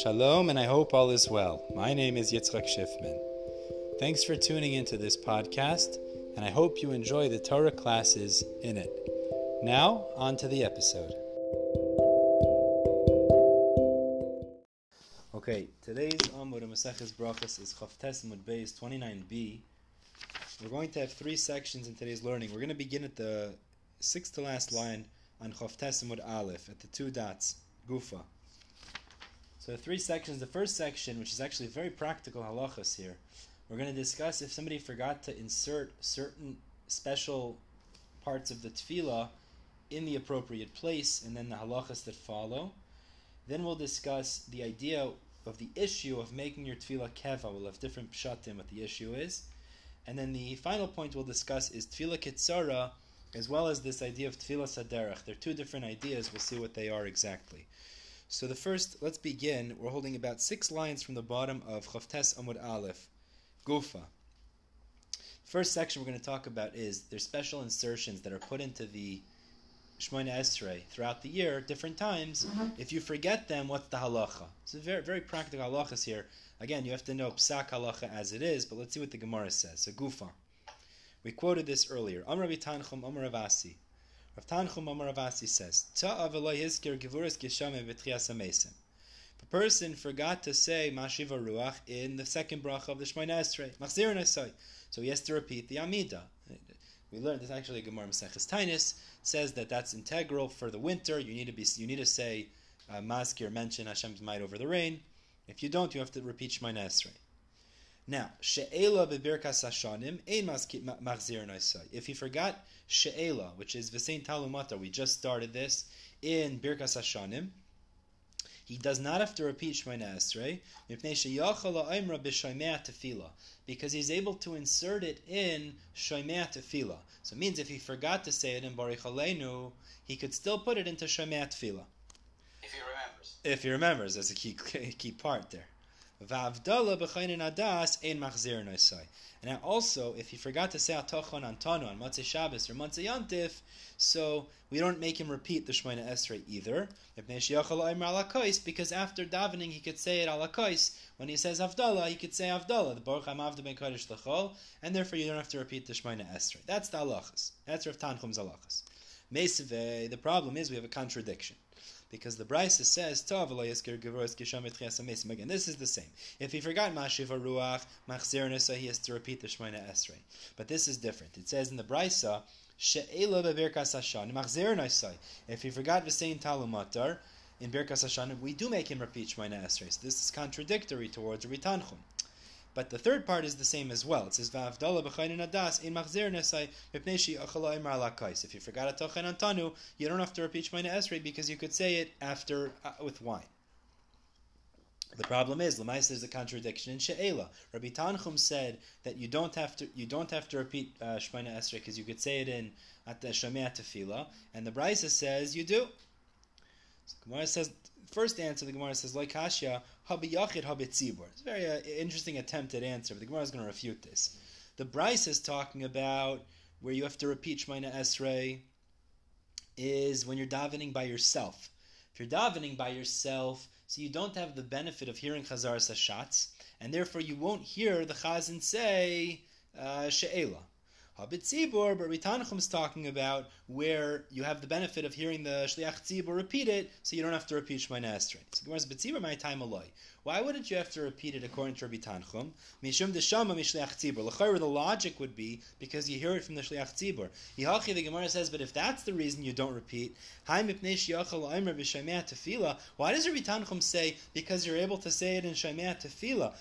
Shalom, and I hope all is well. My name is Yitzchak Schiffman. Thanks for tuning into this podcast, and I hope you enjoy the Torah classes in it. Now, on to the episode. Okay, today's Amud Maseches Brachas is Chavtes Mud Beis 29b. We're going to have three sections in today's learning. We're going to begin at the sixth to last line on Chavtes Mud Aleph, at the two dots, Gufa. So three sections. The first section, which is actually very practical halachas here, we're going to discuss if somebody forgot to insert certain special parts of the tefillah in the appropriate place, and then the halachas that follow. Then we'll discuss the idea of the issue of making your tefillah keva. We'll have different pshatim what the issue is. And then the final point we'll discuss is tefillah kitzara, as well as this idea of tefillah saderach. They're two different ideas. We'll see what they are exactly. So the first, let's begin. We're holding about six lines from the bottom of Chavtes Amud Aleph, Gufa. First section we're going to talk about is there's special insertions that are put into the Shmoina Esrei throughout the year, different times. Uh-huh. If you forget them, what's the halacha? It's a very, very practical halachas here. Again, you have to know psak halacha as it is, but let's see what the Gemara says. So Gufa. We quoted this earlier. Amr Avasi. Rav Tanchum Amar Ravasi says, Ta'av hizkir gevuras geshame v'tchias amesim. A person forgot to say Mashiva Ruach in the second bracha of the Shemona Esrei, Machzir so he has to repeat the Amida. We learned this actually Gemara Maseches Tainis says that that's integral for the winter. You need to be you need to say uh, Maskir mention Hashem's might over the rain. If you don't, you have to repeat Shemona Esrei. Now, she'ela bebirkas hashanim ein machzir noisai. If he forgot she'ela, which is v'sein talumata, we just started this in birkas hashanim. He does not have to repeat Shemona Esrei because he's able to insert it in Shemea Tefillah. So it means if he forgot to say it in Baruch Aleinu, he could still put it into Shemea Tefillah. If he remembers. If he remembers, that's a key key part there. Va'avdala b'chaynin adas ein machzir noisai. And now also, if he forgot to say atochon antanu on Motzei Shabbos or Motzei Yantif, so we don't make him repeat the Shemona Esrei either. Because after davening, he could say it alakais. When he says Avdallah, he could say Avdallah, the Baruch HaMavda Ben Kodesh L'chol, and therefore you don't have to repeat the Shemona Esrei. That's the halachas. That's Rav Tanchum's halachas. the problem is we have a contradiction because the Brisa says Again, this is the same. If he forgot Mashiva Ruach, Machzir he has to repeat the Shemona Esrei. But this is different. It says in the Brisa, Hashan, If he forgot V'sein Talumatar, in Birkas Hashanim, we do make him repeat Shemona Esrei. So this is contradictory towards Rabbi Tanchum. But the third part is the same as well. It says in machzir lakais. If you forgot a tochen antanu, you don't have to repeat Shemona Esrei because you could say it after uh, with wine. The problem is, Lamais there's a contradiction in She'ela. Rabbi Tanchum said that you don't have to you don't have to repeat uh, Shemona Esrei because you could say it in at the Shemea Tefila, and the Brisa says you do. So Gemara says first answer. The Gemara says like Hashya habi yachid habi. It's a very uh, interesting attempted answer, but the Gemara is going to refute this. The Bryce is talking about where you have to repeat Shemona Esrei is when you're davening by yourself. If you're davening by yourself, so you don't have the benefit of hearing Chazar Sashatz, and therefore you won't hear the Chazan say uh, She'ela. Habit Tzibur, but is talking about where you have the benefit of hearing the Shliach Tzibur repeat it, so you don't have to repeat Shemona Esrei. So Gemara's B'Tzibur my time aloi. Why wouldn't you have to repeat it according to Rabbi Tanchum? Mishum deshama mishliach tzibur. L'chayr, the logic would be because you hear it from the shliach tzibur. Yihachi, the Gemara says, but if that's the reason you don't repeat, why does Rabbi Tanchum say because you're able to say it in shemea tefila?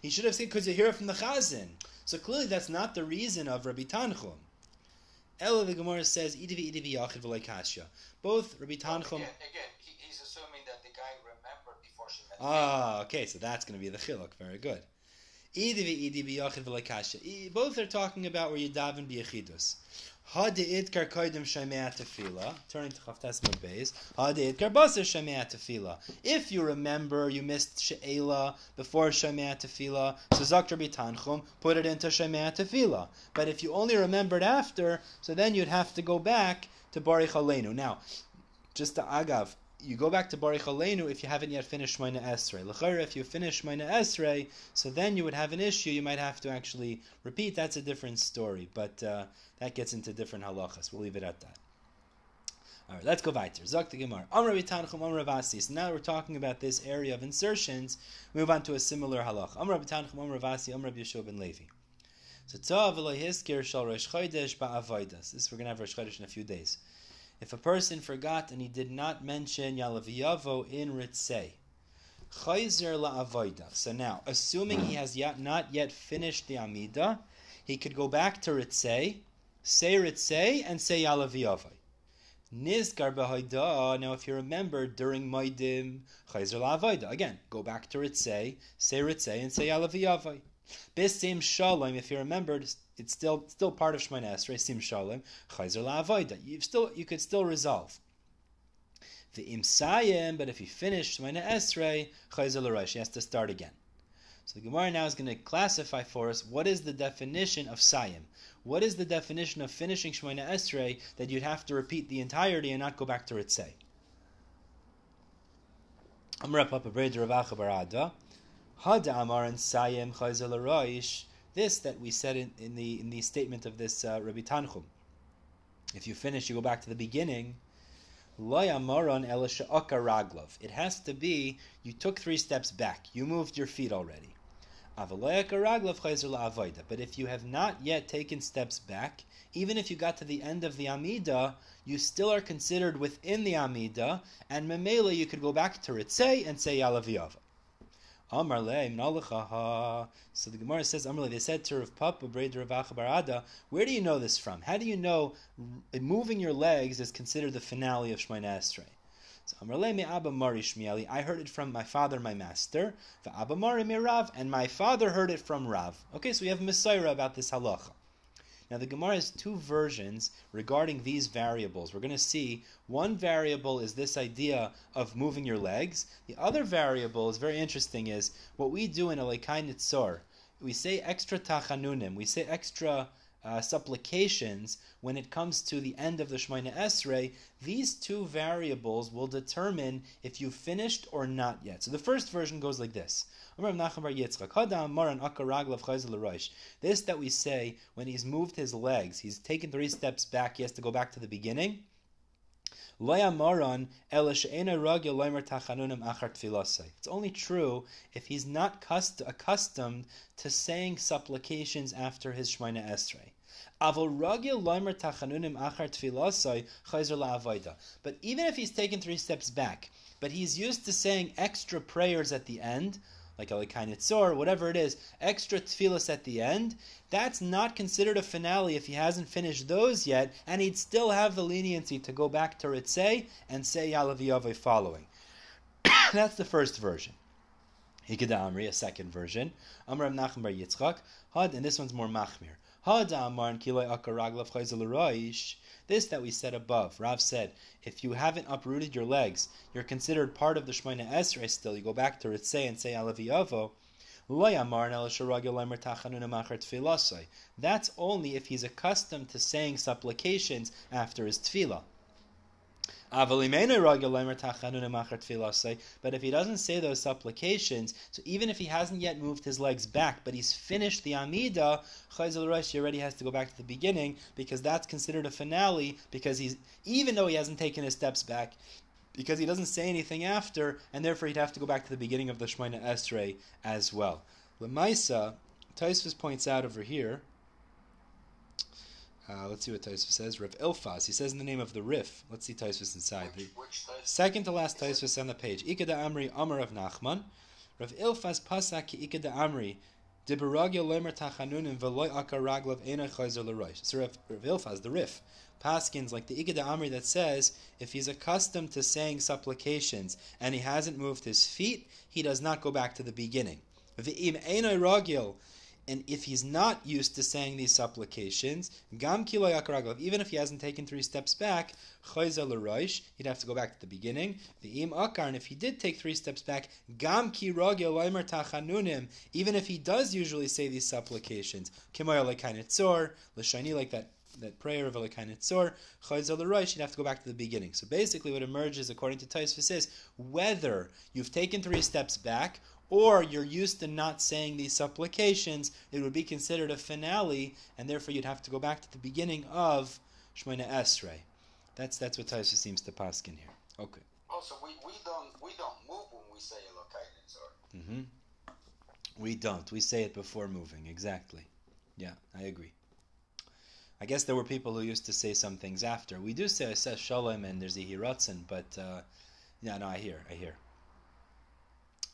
He should have said because you hear it from the chazin. So clearly, that's not the reason of Rabbi Tanchum. Ella the Gemara says, "Idivi idivi yachid v'leikasha." Both Rabbi Tanchum. Again, again Ah, okay, so that's going to be the chiluk. Very good. Both are talking about where you daven biyachidus. Ha'de'idkar koidim shemea tefila. Turning to Chavtes Beis. Ha'de'idkar baser shemea tefila. If you remember you missed she'ela before shemea tefila, so Zak Rabbi Tanchum, put it into shemea tefila. But if you only remembered after, so then you'd have to go back to Baruch Aleinu. Now, just to agav, you go back to Baruch Aleinu if you haven't yet finished Shmoina Esrei. L'chayr, if you finish Shmoina Esrei, so then you would have an issue. You might have to actually repeat. That's a different story, but uh, that gets into different halachas. We'll leave it at that. All right, let's go weiter. Zok the Gemara. Amr Tanchum Amr Vasi. So now we're talking about this area of insertions. We move on to a similar halach. Amr Tanchum Amr Vasi Amr ben Levi. So Tzav Hiskir Shal Rosh Chodesh Ba'avodas. This we're going to have Rosh Chodesh in a few days. If a person forgot and he did not mention Yalaviyavo in Ritzei, Chayzer la'avoida. So now, assuming he has yet, not yet finished the Amida, he could go back to Ritzei, say Ritzei, and say Yalaviyavo. B'hoida. Now, if you remember during Maidim, Chayzer la'avoida. Again, go back to Ritzei, say Ritzei, and say Yalaviyavo. Bisim Shalom, if you remembered, it's still still part of Shemona Esrei, Sim Shalom, Chayzer La'avoida. You still you could still resolve. The Imsayim, but if you finish Shemona Esrei, Chayzer L'Rosh, he has to start again. So the Gemara now is going to classify for us what is the definition of Sayim. What is the definition of finishing Shemona Esrei that you'd have to repeat the entirety and not go back to Ritzei? Amra Papa Breder Rav Barada. Hada Amar and Sayim Chayzel Roish. This that we said in, in, the in the statement of this uh, Rabbi Tanchum. If you finish, you go back to the beginning. Loyamaron Elisha'aka Raglov. It has to be you took three steps back. You moved your feet already. But if you have not yet taken steps back, even if you got to the end of the Amida, you still are considered within the Amida, and Memela you could go back to Ritzei and say Yalaviyava. Amar So the Gemara says, Amar they said to Rav Papa, Breder Rav Barada, where do you know this from? How do you know moving your legs is considered the finale of Shemona Esrei? So Amar le me Abba Mari Shmieli, I heard it from my father, my master, the Abba Mari me Rav, and my father heard it from Rav. Okay, so we have Messiah about this halacha. Now the Gemara has two versions regarding these variables. We're going to see one variable is this idea of moving your legs. The other variable is very interesting is what we do in a Lekai Nitzor. We say extra tachanunim, we say extra uh, supplications when it comes to the end of the Shemona Esrei, these two variables will determine if you finished or not yet. So the first version goes like this. This that we say when he's moved his legs, he's taken three steps back, he has to go back to the beginning. It's only true if he's not accustomed to saying supplications after his Shemona Esrei. But even if he's taken three steps back, but he's used to saying extra prayers at the end, like Alikainitzor, whatever it is, extra tefillas at the end, that's not considered a finale if he hasn't finished those yet, and he'd still have the leniency to go back to Ritzei and say Yalaviyave following. that's the first version. Hikada Amri, a second version. Amram Nachem Bar Yitzchak, Had, and this one's more Machmir. This that we said above. Rav said, if you haven't uprooted your legs, you're considered part of the Shemona Esrei still. You go back to Ritzei and say Alaviyavo. That's only if he's accustomed to saying supplications after his tefillah. But if he doesn't say those supplications, so even if he hasn't yet moved his legs back, but he's finished the Amida, he already has to go back to the beginning because that's considered a finale because he's, even though he hasn't taken his steps back, because he doesn't say anything after, and therefore he'd have to go back to the beginning of the Shemona Esrei as well. Lemaisa, Taisvis points out over here, uh, let's see what Taisva says. Rav Ilfaz. He says in the name of the Rif. Let's see Taisvus inside. Which, which second to last Taisvus on the page. Ikeda Amri Amar of Nachman. Rav Ilfaz pasak ki Ikeda Amri. Dibaragya lemer tachanunim veloy akaraglav ena chayzer l'roish. So Rav, Rav Ilfaz, the Rif, Paskins like the Ikeda Amri that says if he's accustomed to saying supplications and he hasn't moved his feet, he does not go back to the beginning. V'im ena ragil and if he's not used to saying these supplications, gam even if he hasn't taken three steps back, he'd have to go back to the beginning. The im akar, and if he did take three steps back, gam tachanunim, even if he does usually say these supplications, like that that prayer of Elokai Netzor, Chayzel Rosh, you'd have to go back to the beginning. So basically, what emerges, according to Taisvis, is whether you've taken three steps back or you're used to not saying these supplications, it would be considered a finale, and therefore you'd have to go back to the beginning of Shemona Esrei. That's that's what Taisvis seems to paskin here. Okay. Also, we, we don't we don't move when we say Elokai Mm-hmm. We don't. We say it before moving. Exactly. Yeah, I agree. I guess there were people who used to say some things after. We do say says Shalom and there's a Hiratzin, but uh, yeah, no, I hear, I hear.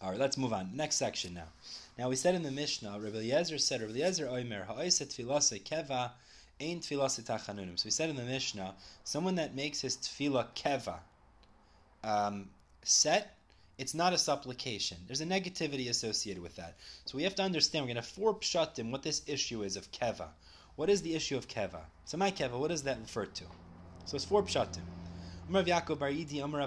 All right, let's move on. Next section now. Now we said in the Mishnah, Rabbi Eliezer said, Rabbi Eliezer Oimer, Ha'oiset keva, ein tfilase tachanunim. So we said in the Mishnah, someone that makes his tefillah keva, um, set, it's not a supplication. There's a negativity associated with that. So we have to understand, we're going to four pshatim, what this issue is of keva. What is the issue of keva? So my keva, what does that refer to? So it's four pshatim. Umar Yaakov Bar Yidi Umar.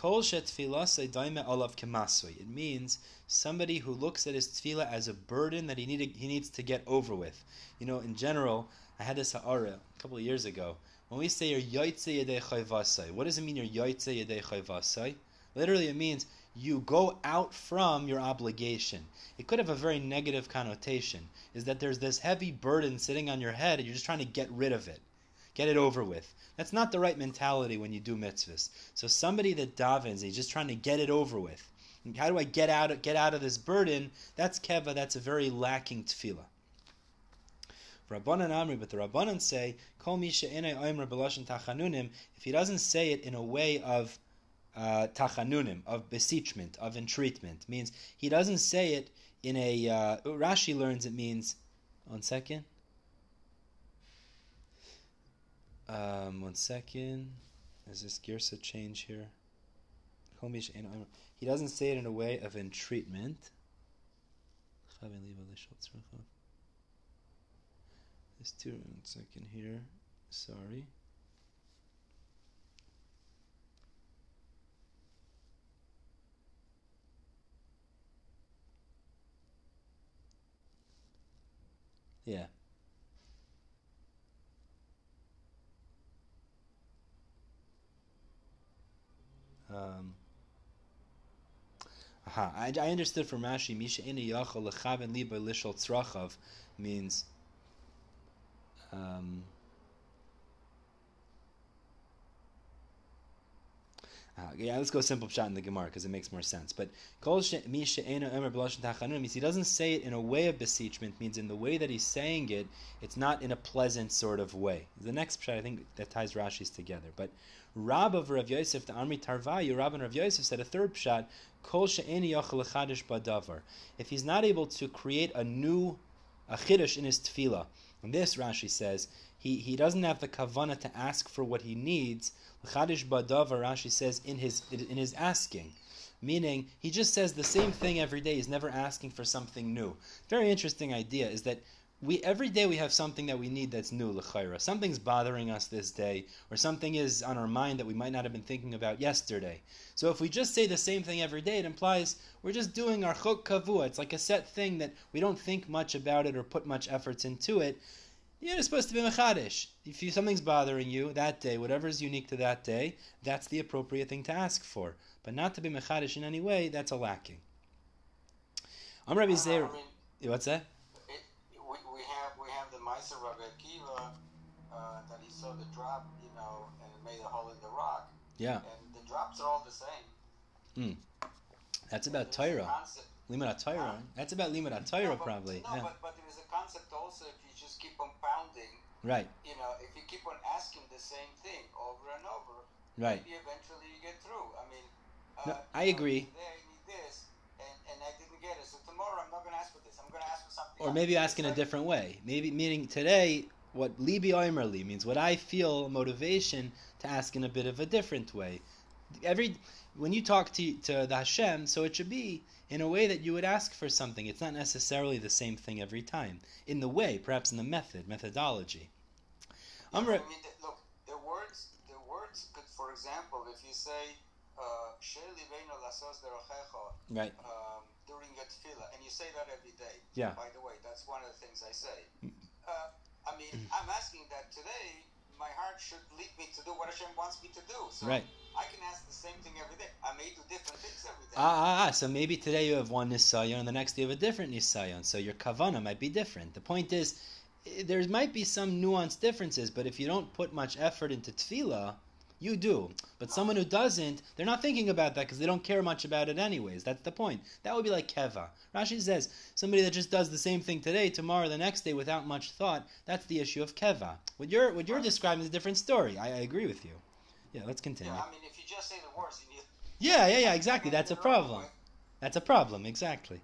Kol olav. It means somebody who looks at his tefillah as a burden that he need he needs to get over with. You know, in general, I had this ha'ara a couple of years ago. When we say you're yoitze yedei what does it mean you're yoitze yedei? Literally, it means you go out from your obligation. It could have a very negative connotation. Is that there's this heavy burden sitting on your head, and you're just trying to get rid of it, get it over with. That's not the right mentality when you do mitzvahs. So somebody that davens, he's just trying to get it over with. How do I get out of, get out of this burden? That's keva. That's a very lacking tefillah. Rabbanan Amri, but the Rabbanan say, Kol misha. If he doesn't say it in a way of uh, tachanunim, of beseechment, of entreatment, means he doesn't say it in a. Uh, Rashi learns it means. One second. Um, one second. Is this Girsa change here? He doesn't say it in a way of entreatment. There's two one second here. Sorry. Yeah. Um, aha, I, I understood from Rashi, Misha ina yachol lechaven liba lishol tzrachav means um, uh, yeah, let's go simple shot in the Gemara because it makes more sense. But means he doesn't say it in a way of beseechment. Means in the way that he's saying it, it's not in a pleasant sort of way. The next shot I think that ties Rashi's together. But Rab of Rav Yosef, the Amri Tarvayu, Rab and Rav Yosef said a third badavar. If he's not able to create a new a chiddush in his tefillah, and this Rashi says he, he doesn't have the kavana to ask for what he needs. Chadish badavar Rashi says in his in his asking. Meaning, he just says the same thing every day. He's never asking for something new. Very interesting idea is that we every day we have something that we need that's new l'chayra. Something's bothering us this day, or something is on our mind that we might not have been thinking about yesterday. So if we just say the same thing every day, it implies we're just doing our chok kavua. It's like a set thing that we don't think much about it or put much efforts into it. You're supposed to be mechadish. If you, something's bothering you that day, whatever is unique to that day, that's the appropriate thing to ask for. But not to be mechadish in any way, that's a lacking. I'm Rabbi Zer. I mean, What's that? it, we, we have we have the Meiser Rabbi Akiva uh, that he saw the drop, you know, and it made a hole in the rock. Yeah, And the drops are all the same. that's about Torah. Limud. That's about Limud No, but- probably. No, Yeah. but, but there is a concept also if you just keep on pounding, Right, you know, if you keep on asking the same thing over and over, right. maybe eventually you get through. I mean, uh, No, I know, agree. Today I need this, and, and I didn't get it. So tomorrow I'm not going to ask for this. I'm going to ask for something. Or else. maybe ask in a different way. Maybe meaning today, what libi oimerli means, what I feel motivation to ask in a bit of a different way. Every when you talk to to the Hashem, so it should be in a way that you would ask for something. It's not necessarily the same thing every time. In the way, perhaps in the method, methodology. Yeah, I mean, the, look, the words, the words could, for example, if you say, uh, "Shel libeinu lasos derochecha," right. um, during your tefillah, and you say that every day. Yeah. By the way, that's one of the things I say. Mm. Uh, I mean, I'm asking that today. My heart should lead me to do what Hashem wants me to do. So Right. I can ask the same thing every day. I may do different things every day. Ah, ah, ah. So maybe today you have one nisayon, and the next day you have a different nisayon. So your kavana might be different. The point is, eh, there might be some nuanced differences, but if you don't put much effort into tefillah, you do. But someone who doesn't, they're not thinking about that because they don't care much about it anyways. That's the point. That would be like keva. Rashi says somebody that just does the same thing today, tomorrow, the next day without much thought. That's the issue of keva. What you're what you're describing is a different story. I, I agree with you. Yeah, let's continue. yeah, I mean, if you just say the words, you. Yeah, yeah, yeah, exactly. That's a problem. That's a problem, exactly.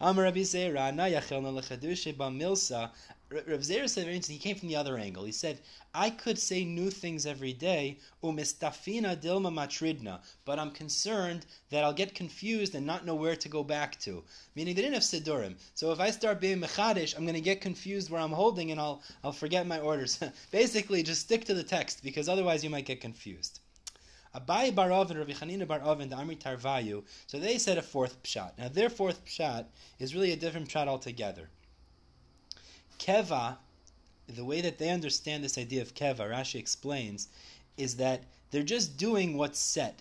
Amar Rabbi Zera, na yachelna lechadushe ba milsa. Rav Zera said very interesting. He came from the other angle. He said, "I could say new things every day, umistafina dilma matridna, but I'm concerned that I'll get confused and not know where to go back to. Meaning they didn't have sidurim. So if I start being mechadish, I'm going to get confused where I'm holding, and I'll I'll forget my orders. Basically, just stick to the text because otherwise you might get confused." Abai bar Oven, Rabbi Chanina bar Oven, the Amri Tarvayu. So they said a fourth pshat. Now their fourth pshat is really a different pshat altogether. Keva, the way that they understand this idea of keva, Rashi explains, is that they're just doing what's set.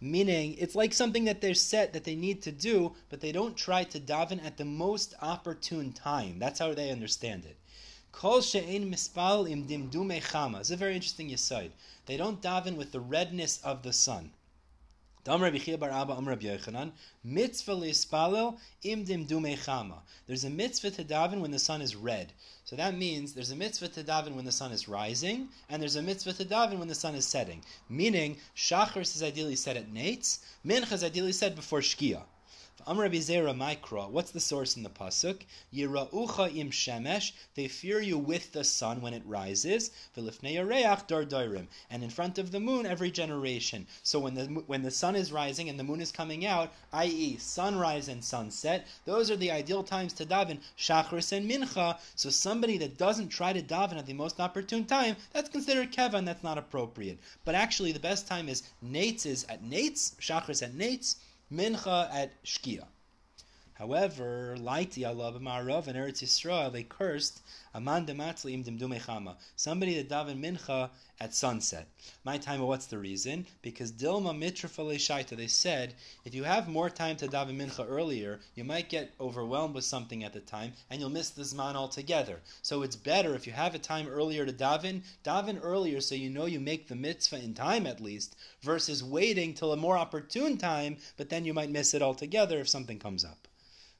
Meaning, it's like something that they're set that they need to do, but they don't try to daven at the most opportune time. That's how they understand it. Kol she'ein mispal im dimdume chama. It's a very interesting yesod. They don't daven with the redness of the sun. There's a mitzvah to daven when the sun is red. So that means there's a mitzvah to daven when the sun is rising, and there's a mitzvah to daven when the sun is setting. Meaning, Shachris is ideally set at Nates, Mincha is ideally set before Shkia. Amr Rabbi Zera what's the source in the pasuk? Yiraucha im shemesh, they fear you with the sun when it rises. V'lifnei dar dairim, and in front of the moon every generation. So when the when the sun is rising and the moon is coming out, i.e., sunrise and sunset, those are the ideal times to daven shachris and mincha. So somebody that doesn't try to daven at the most opportune time, that's considered keva, and that's not appropriate. But actually, the best time is nates is at nates, shachris at nates. Mincha at Shkia. However, Laiti Allah b'ma'arav and Eretz Yisrael, they cursed Aman dematzli im dimdume. Somebody that daven mincha at sunset. My time, what's the reason? Because Dilma mitrafale shaita, they said, if you have more time to daven mincha earlier, you might get overwhelmed with something at the time, and you'll miss the zman altogether. So it's better if you have a time earlier to daven, daven earlier so you know you make the mitzvah in time at least, versus waiting till a more opportune time, but then you might miss it altogether if something comes up.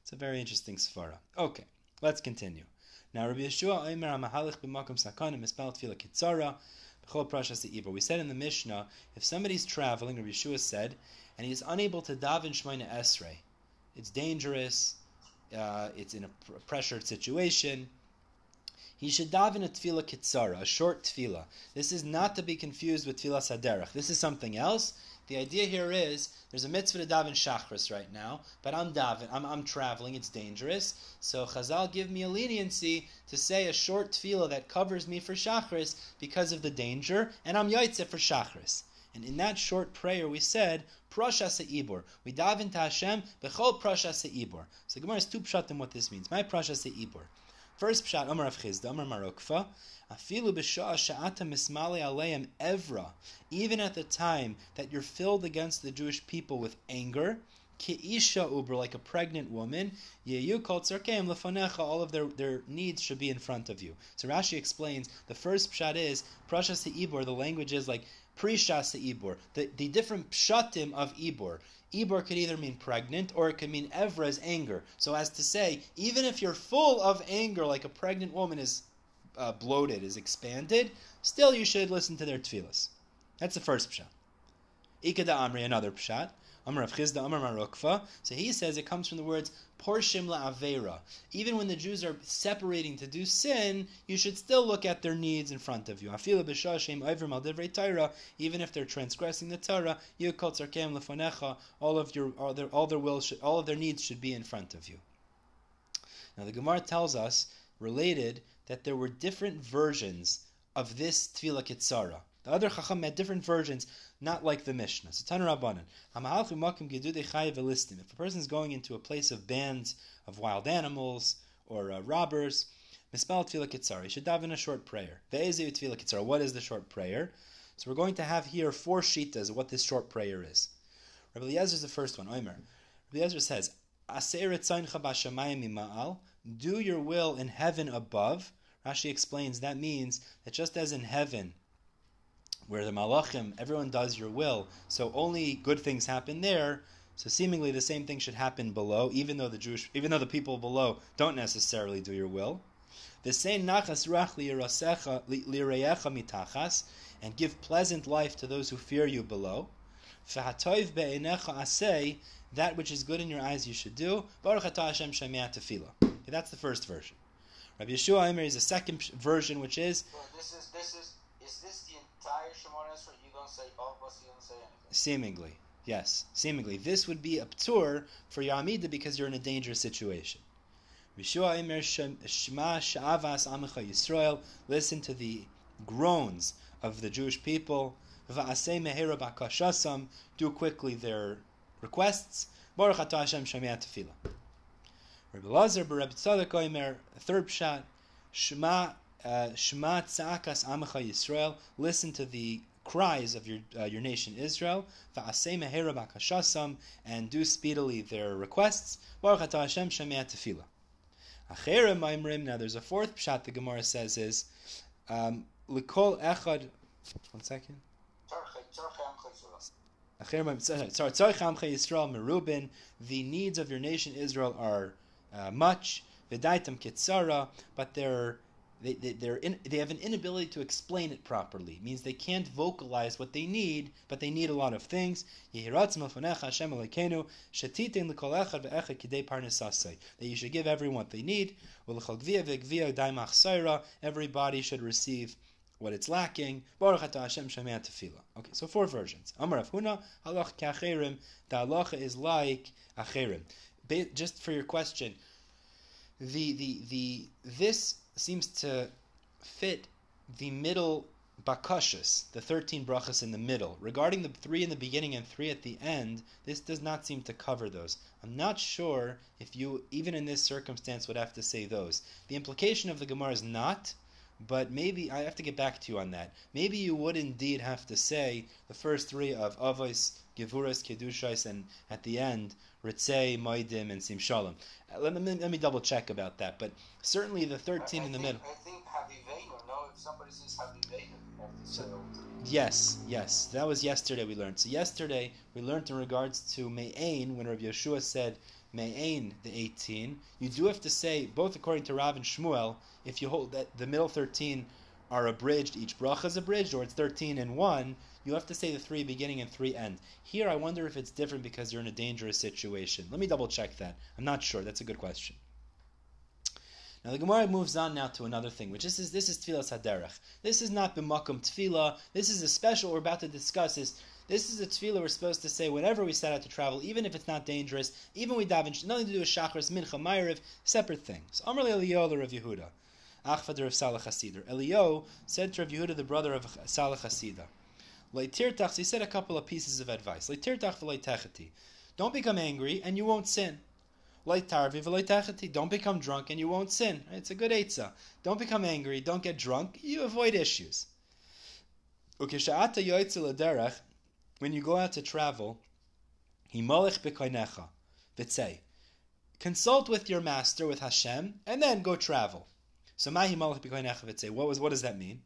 It's a very interesting svara. Okay, let's continue. Now, Rabbi Yeshua Omer Amahalich b'makom sakanim mispal tefillah kitzara b'chol prashas ibor. We said in the Mishnah, if somebody's traveling, Rabbi Yeshua said, and he's unable to daven Shemona Esrei, it's dangerous, uh, it's in a pr- pressured situation, he should daven a tefillah kitzara, a short tefillah. This is not to be confused with tefillah saderach. This is something else. The idea here is there's a mitzvah to daven shachris right now, but I'm daven, I'm, I'm traveling, it's dangerous. So Chazal give me a leniency to say a short tefillah that covers me for shachris because of the danger, and I'm yaitze for shachris. And in that short prayer, we said, Prasha Se'ibor. We daven to Hashem, Bechol Prasha Se'ibor. So Gemara has two pshatim what this means. My Prasha Se'ibor. First pshat, Amar Rav Chisda, Marokfa, Afilu b'sha'a sha'ata mismali aleim evra. Even at the time that you're filled against the Jewish people with anger, Ki'isha uber, like a pregnant woman, yeyu kol tzarkeim lefanecha, all of their, their needs should be in front of you. So Rashi explains, the first pshat is, prasha se'ibor, the language is like, prisha se'ibor, the, the different pshatim of ibor. Ibor could either mean pregnant or it could mean Evra's anger. So as to say, even if you're full of anger, like a pregnant woman is uh, bloated, is expanded, still you should listen to their tefillas. That's the first pshat. Ikada Amri, another pshat. Amar Amar. So he says it comes from the words porshim la'avera. Even when the Jews are separating to do sin, you should still look at their needs in front of you. Afila b'shashem over al divrei Torah. Even if they're transgressing the Torah, you kol tzarkem lefanecha. All of your, all their, all their will, should, all of their needs should be in front of you. Now the Gemara tells us, related, that there were different versions of this tefillah kitzara. The other chacham had different versions, not like the Mishnah. So Tana Rabbanan, if a person is going into a place of bands of wild animals or uh, robbers, Mispal tefillah kitzar. You should daven a short prayer. Kitzar. What is the short prayer? So we're going to have here four shitas of what this short prayer is. Rabbi Eliezer is the first one. Omer. Rabbi Eliezer says, Do your will in heaven above. Rashi explains that means that just as in heaven, where the malachim, everyone does your will, so only good things happen there. So seemingly the same thing should happen below, even though the Jewish, even though the people below don't necessarily do your will. The same nachas ruach mitachas, and give pleasant life to those who fear you below. V'hatoiv be'enecha asay, that which is good in your eyes you should do. Baruch atah Hashem tefillah. Okay, that's the first version. Rabbi Yeshua Aimer is the second version, which is. So this is this is is this entire Shemona Esrei? You don't say us. You don't say anything. Seemingly, yes, seemingly this would be a ptur for Yamida because you're in a dangerous situation. Yeshua Aimer Shema Sha'avas Amecha Yisrael. Listen to the groans of the Jewish people. Va'asei mehera bakashasam. Do quickly their requests. Baruch atah Hashem Shemei Tefillah. Rabbi Lazar, Rabbi Tzadok Oimer, third pshat, Shema, Shema Tzakas Amecha Yisrael, listen to the cries of your uh, your nation Israel, and do speedily their requests, Baruch Hashem Shemei. Acherem now there's a fourth pshat the Gemara says is, um, Likol Echad, one second. The needs of your nation Israel are uh, much. But they're they, they, they're in, they have an inability to explain it properly. It means they can't vocalize what they need, but they need a lot of things. That you should give everyone what they need. Everybody should receive what it's lacking. Okay, so four versions. Amar Huna. The halacha is like acherim just for your question, the the the this seems to fit the middle bakashas, the thirteen brachas in the middle. Regarding the three in the beginning and three at the end, this does not seem to cover those. I'm not sure if you, even in this circumstance, would have to say those. The implication of the Gemara is not, but maybe I have to get back to you on that. Maybe you would indeed have to say the first three of Avos, Gevuras, Kedushais, and at the end Ritzei, Moedim, and Sim Shalom. Uh, let, me, let me double check about that, but certainly the 13 I, I in the think, middle. I think Havivenu, no, if somebody says Havivenu, so, Yes, yes. That was yesterday we learned. So yesterday we learned in regards to Me'ain, when Rabbi Yeshua said Me'ain, the 18, you do have to say, both according to Rav and Shmuel, if you hold that the middle 13 are abridged, each bracha is abridged, or it's 13 and one, you have to say the three beginning and three end. Here, I wonder if it's different because you're in a dangerous situation. Let me double check that. I'm not sure. That's a good question. Now the Gemara moves on now to another thing, which this is this is tefillah saderech. This is not b'makom tefillah. This is a special we're about to discuss. Is this is a tefillah we're supposed to say whenever we set out to travel, even if it's not dangerous, even we daven nothing to do with shachris, mincha, ma'ariv, separate things. Amr Eliyahu of Yehuda, Achvad of Salah Hasider. Eliyahu said to Rav Yehuda, the brother of Salah Hasidah. Leitirtach, he said a couple of pieces of advice. Leitirtach v'leitecheti. Don't become angry and you won't sin. Leitarvi v'leitecheti. Don't become drunk and you won't sin. It's a good eitzah. Don't become angry. Don't get drunk. You avoid issues. Ukisha'ata yoitzel derech. When you go out to travel, himolech b'koinecha. V'tzei. Consult with your master, with Hashem, and then go travel. So mahi malach v'tzei. What was? What does that mean?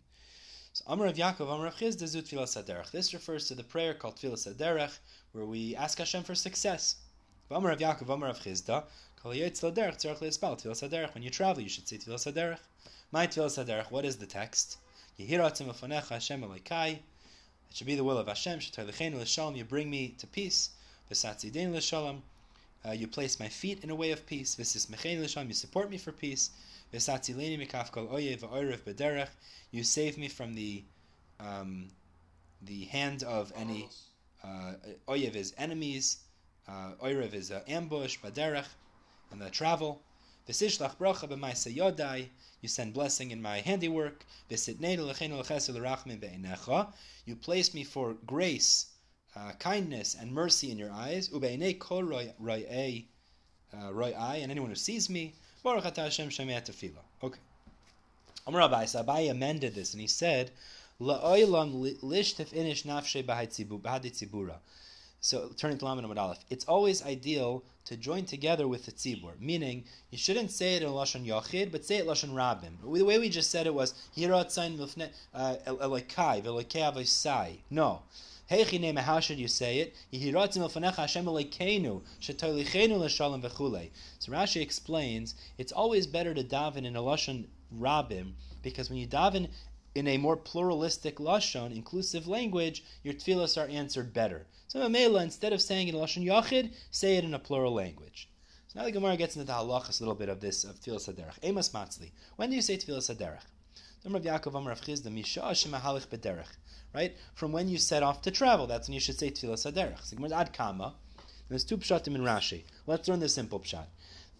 So Amar of Yaakov, Amar of Chisda, Zut Saderech. This refers to the prayer called Tfilah Saderech, where we ask Hashem for success. Amar of Yaakov, Amar of Chisda, Kol Yetz Laderech, Tzarech Le'espal, Tfilah Saderech. When you travel, you should say Tfilah Saderech. My Tfilah Saderech, what is the text? Yehiratzim Afonecha Hashem Elokai. It should be the will of Hashem. Shetaylecheinu L'shalom, you bring me to peace. V'satzidin L'shalom. Uh, you place my feet in a way of peace. V'sis Mechein L'shalom, you support me for peace. V'satzileni mikaf kol oyev v'oyrev b'derech. You save me from the um, the hand of any uh, oyev is enemies. Uh, oyev is uh, ambush b'derech and the travel. V'sishlach bracha b'maisa yodai. You send blessing in my handiwork. V'sitneinu l'cheinu l'chesed l'rachmin be'enecha. You place me for grace, uh, kindness, and mercy in your eyes. Ube'enei kol roy'ei, uh, and anyone who sees me. Baruch atah Hashem shemei tefillah. Okay. Amar Abai, so Abai amended this and he said, La'oilam li- lishtif inish nafshe tzibura. So turning to Amud Aleph, it's always ideal to join together with the tzibur. Meaning, you shouldn't say it in lashon yachid, but say it lashon rabim. The way we just said it was hiratzayin milfne uh, elokai velokei avosai. No. Heichine, how should you say it? So Rashi explains it's always better to daven in a lashon rabim because when you daven in a more pluralistic lashon, inclusive language, your tefillas are answered better. So Mamela, instead of saying in lashon yachid, say it in a plural language. So now the Gemara gets into the halachas a little bit of this of tefillas haderech. Emas matzli. When do you say tefillas haderech? Right from when you set off to travel, that's when you should say tefillas haderech. There's two pshatim in Rashi. Let's learn the simple pshat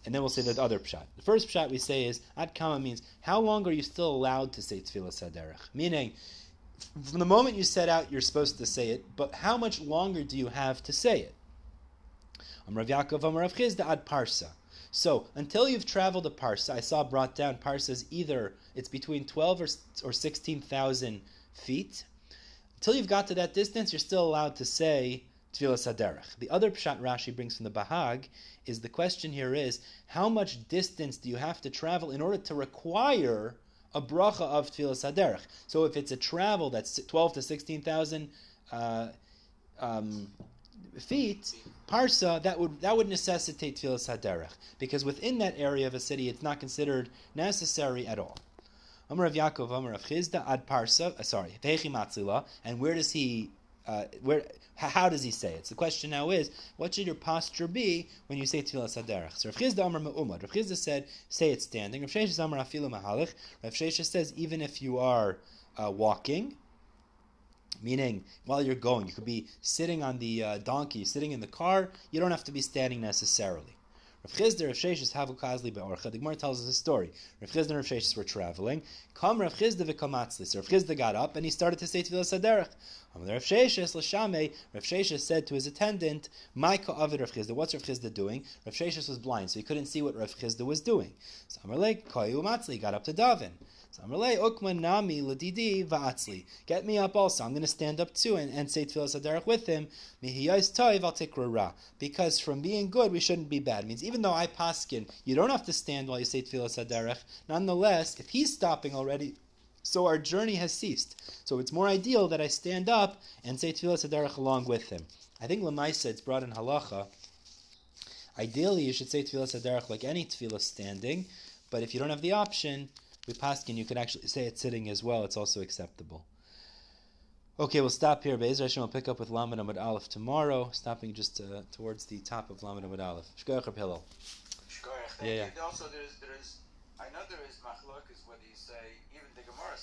and then we'll say the other pshat. The first pshat we say is ad kama means how long are you still allowed to say tefillah saderech? Meaning, from the moment you set out, you're supposed to say it, but how much longer do you have to say it? Amrav Yaakov Amrav Chisda ad parsa. So until you've traveled a parsa, I saw brought down parsas either it's between twelve or, or sixteen thousand feet. Until you've got to that distance, you're still allowed to say Tfilas Haderech. The other pshat Rashi brings from the Bahag is the question here is how much distance do you have to travel in order to require a bracha of Tfilas Haderech? So if it's a travel that's 12 to 16,000 uh, um, feet, parsa, that would that would necessitate Tfilas Haderech because within that area of a city, it's not considered necessary at all. Amar of Yaakov, Amar of Chisda, ad parsa, uh, sorry, Vechi Matzila, and where does he uh, where how does he say it? So the question now is, what should your posture be when you say Tfilas Haderech? So Rav Chisda Amar Me'umad. Rav Chisda said, say it standing. Rav Sheshes Amar Afilu Mahalich. Rav Sheshes says, even if you are uh, walking, meaning while you're going, you could be sitting on the uh, donkey, sitting in the car, you don't have to be standing necessarily. Rav Chisda, Rav Sheshes, Havu Kazli Be'orcha. The Gemara tells us a story. Rav Chisda and Rav Sheshes were traveling. Come Rav Chisda. So Rav Chisda got up and he started to say Tfilas Haderech. Um, Rav Sheshes l'shamei. Rav Sheshes said to his attendant, "My ka'avid Rav Chisda. What's Rav Chisda doing?" Rav Sheshes was blind, so he couldn't see what Rav Chisda was doing. So Amalei koyu got up to daven. So Amalei ukman nami ladidi va'atzli. Get me up also. I'm going to stand up too and, and say Tfilas Haderech with him. Mihiyais toiv al. Because from being good, we shouldn't be bad. It means even though I paskin, you don't have to stand while you say Tfilas Haderech. Nonetheless, if he's stopping already, so our journey has ceased. So it's more ideal that I stand up and say Tfilas Haderech along with him. I think Lamaisa, it's brought in halacha. Ideally, you should say Tfilas Haderech like any Tfilah standing, but if you don't have the option, with Paskin, you could actually say it sitting as well. It's also acceptable. Okay, we'll stop here. Be'ez Hashem, we'll pick up with Lamed Amud Aleph tomorrow, stopping just uh, towards the top of Lamed Amud Aleph. Shkoyach Hillel. Shkoyach. Yeah, yeah. Also, there is, there is, I know there is machlokas whether you say, even the Gemara